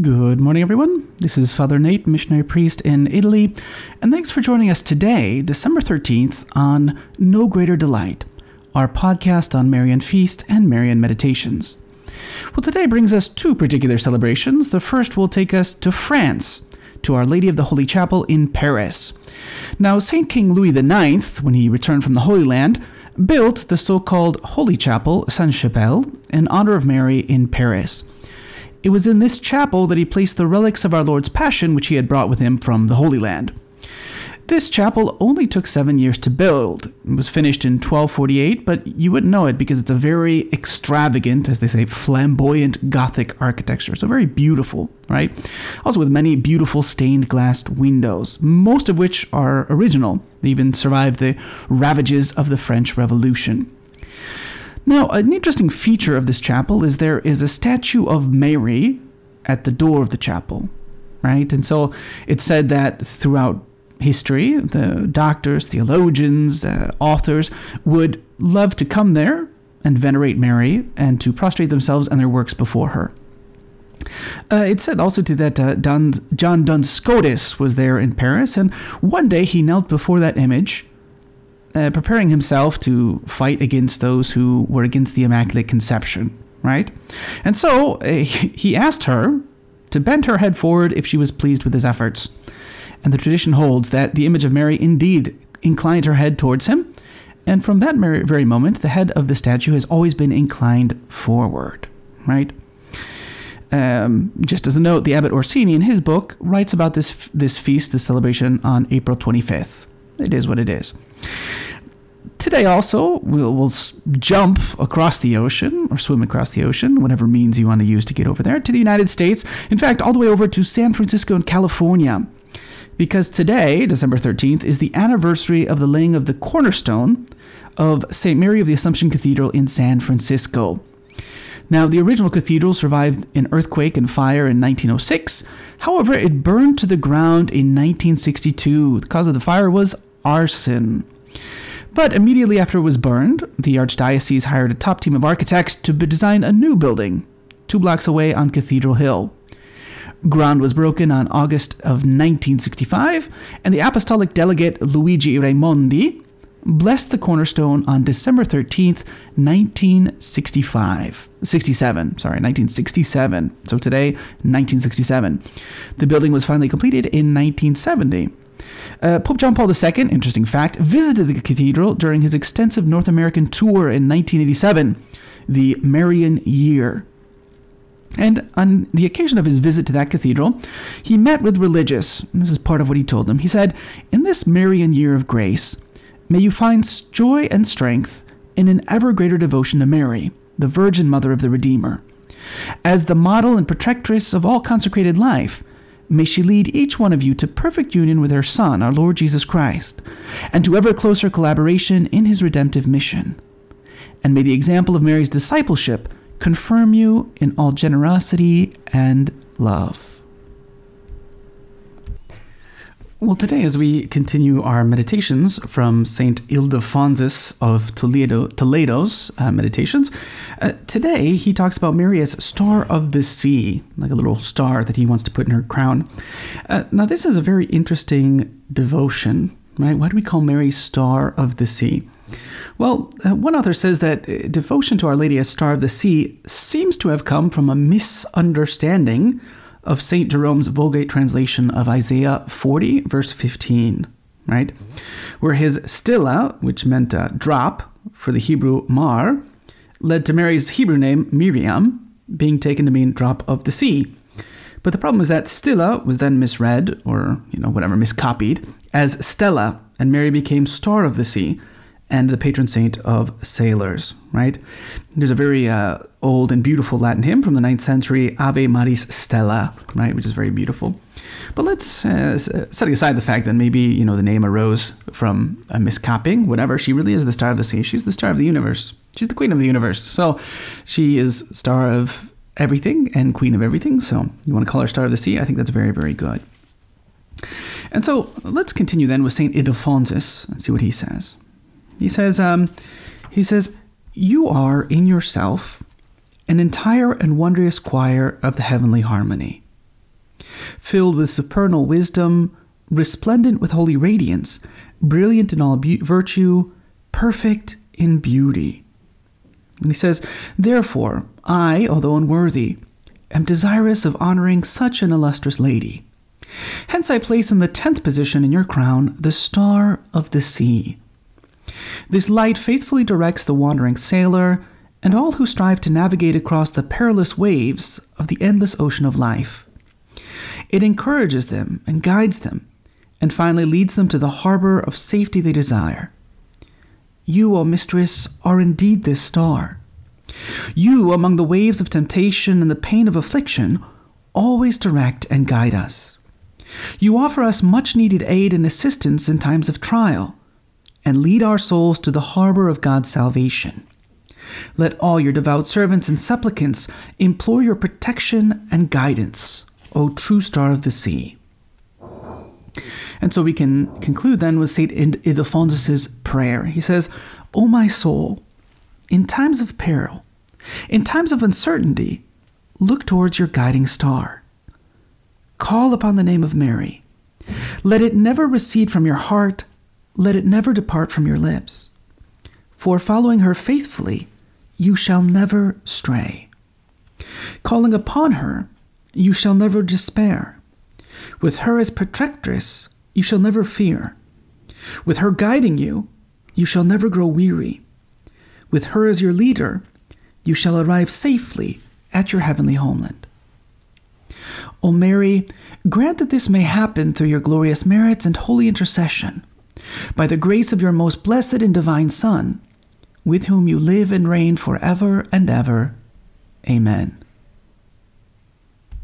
Good morning, everyone. This is Father Nate, missionary priest in Italy, and thanks for joining us today, December 13th, on No Greater Delight, our podcast on Marian Feast and Marian Meditations. Well, today brings us two particular celebrations. The first will take us to France, to Our Lady of the Holy Chapel in Paris. Now, St. King Louis IX, when he returned from the Holy Land, built the so called Holy Chapel, Sainte Chapelle, in honor of Mary in Paris. It was in this chapel that he placed the relics of our Lord's Passion, which he had brought with him from the Holy Land. This chapel only took seven years to build. It was finished in 1248, but you wouldn't know it because it's a very extravagant, as they say, flamboyant Gothic architecture. So very beautiful, right? Also with many beautiful stained glass windows, most of which are original. They even survived the ravages of the French Revolution. Now, an interesting feature of this chapel is there is a statue of Mary at the door of the chapel, right? And so it's said that throughout history, the doctors, theologians, uh, authors would love to come there and venerate Mary and to prostrate themselves and their works before her. Uh, it's said also to that uh, John Duns Scotus was there in Paris, and one day he knelt before that image uh, preparing himself to fight against those who were against the Immaculate Conception, right? And so uh, he asked her to bend her head forward if she was pleased with his efforts. And the tradition holds that the image of Mary indeed inclined her head towards him, and from that very moment, the head of the statue has always been inclined forward, right? Um, just as a note, the abbot Orsini, in his book, writes about this this feast, this celebration, on April 25th. It is what it is. Today, also, we'll, we'll jump across the ocean or swim across the ocean, whatever means you want to use to get over there, to the United States. In fact, all the way over to San Francisco in California. Because today, December 13th, is the anniversary of the laying of the cornerstone of St. Mary of the Assumption Cathedral in San Francisco. Now, the original cathedral survived an earthquake and fire in 1906. However, it burned to the ground in 1962. The cause of the fire was arson. But immediately after it was burned, the Archdiocese hired a top team of architects to design a new building, two blocks away on Cathedral Hill. Ground was broken on August of 1965, and the apostolic delegate Luigi Raimondi blessed the cornerstone on December 13th, 1965. 67, sorry, 1967. So today, 1967. The building was finally completed in 1970. Uh, Pope John Paul II, interesting fact, visited the cathedral during his extensive North American tour in 1987, the Marian Year. And on the occasion of his visit to that cathedral, he met with religious. This is part of what he told them. He said, In this Marian year of grace, may you find joy and strength in an ever greater devotion to Mary, the Virgin Mother of the Redeemer. As the model and protectress of all consecrated life, may she lead each one of you to perfect union with her Son, our Lord Jesus Christ, and to ever closer collaboration in his redemptive mission. And may the example of Mary's discipleship confirm you in all generosity and love. Well, today, as we continue our meditations from Saint Ildefonsus of Toledo, Toledo's uh, meditations, uh, today he talks about Mary as Star of the Sea, like a little star that he wants to put in her crown. Uh, now, this is a very interesting devotion, right? Why do we call Mary Star of the Sea? Well, uh, one author says that uh, devotion to Our Lady as Star of the Sea seems to have come from a misunderstanding of St. Jerome's Vulgate translation of Isaiah 40, verse 15, right? Where his stilla, which meant a drop for the Hebrew mar, led to Mary's Hebrew name Miriam being taken to mean drop of the sea. But the problem is that stilla was then misread, or, you know, whatever, miscopied, as Stella, and Mary became Star of the Sea, and the patron saint of sailors, right? There's a very uh, old and beautiful Latin hymn from the 9th century, Ave Maris Stella, right, which is very beautiful. But let's, uh, setting aside the fact that maybe, you know, the name arose from a miscopying, whatever, she really is the star of the sea. She's the star of the universe. She's the queen of the universe. So she is star of everything and queen of everything. So you want to call her star of the sea? I think that's very, very good. And so let's continue then with St. Ildefonsus and see what he says. He says, um, he says, you are in yourself an entire and wondrous choir of the heavenly harmony. filled with supernal wisdom, resplendent with holy radiance, brilliant in all be- virtue, perfect in beauty. And he says, Therefore, I, although unworthy, am desirous of honoring such an illustrious lady. Hence, I place in the tenth position in your crown the star of the sea. This light faithfully directs the wandering sailor and all who strive to navigate across the perilous waves of the endless ocean of life. It encourages them and guides them, and finally leads them to the harbor of safety they desire. You, O mistress, are indeed this star. You, among the waves of temptation and the pain of affliction, always direct and guide us. You offer us much needed aid and assistance in times of trial, and lead our souls to the harbor of God's salvation. Let all your devout servants and supplicants implore your protection and guidance, O true star of the sea. And so we can conclude then with St. Ildefonsus' prayer. He says, O my soul, in times of peril, in times of uncertainty, look towards your guiding star. Call upon the name of Mary. Let it never recede from your heart, let it never depart from your lips. For following her faithfully, you shall never stray. Calling upon her, you shall never despair. With her as protectress, you shall never fear. With her guiding you, you shall never grow weary. With her as your leader, you shall arrive safely at your heavenly homeland. O Mary, grant that this may happen through your glorious merits and holy intercession, by the grace of your most blessed and divine Son, with whom you live and reign forever and ever. Amen.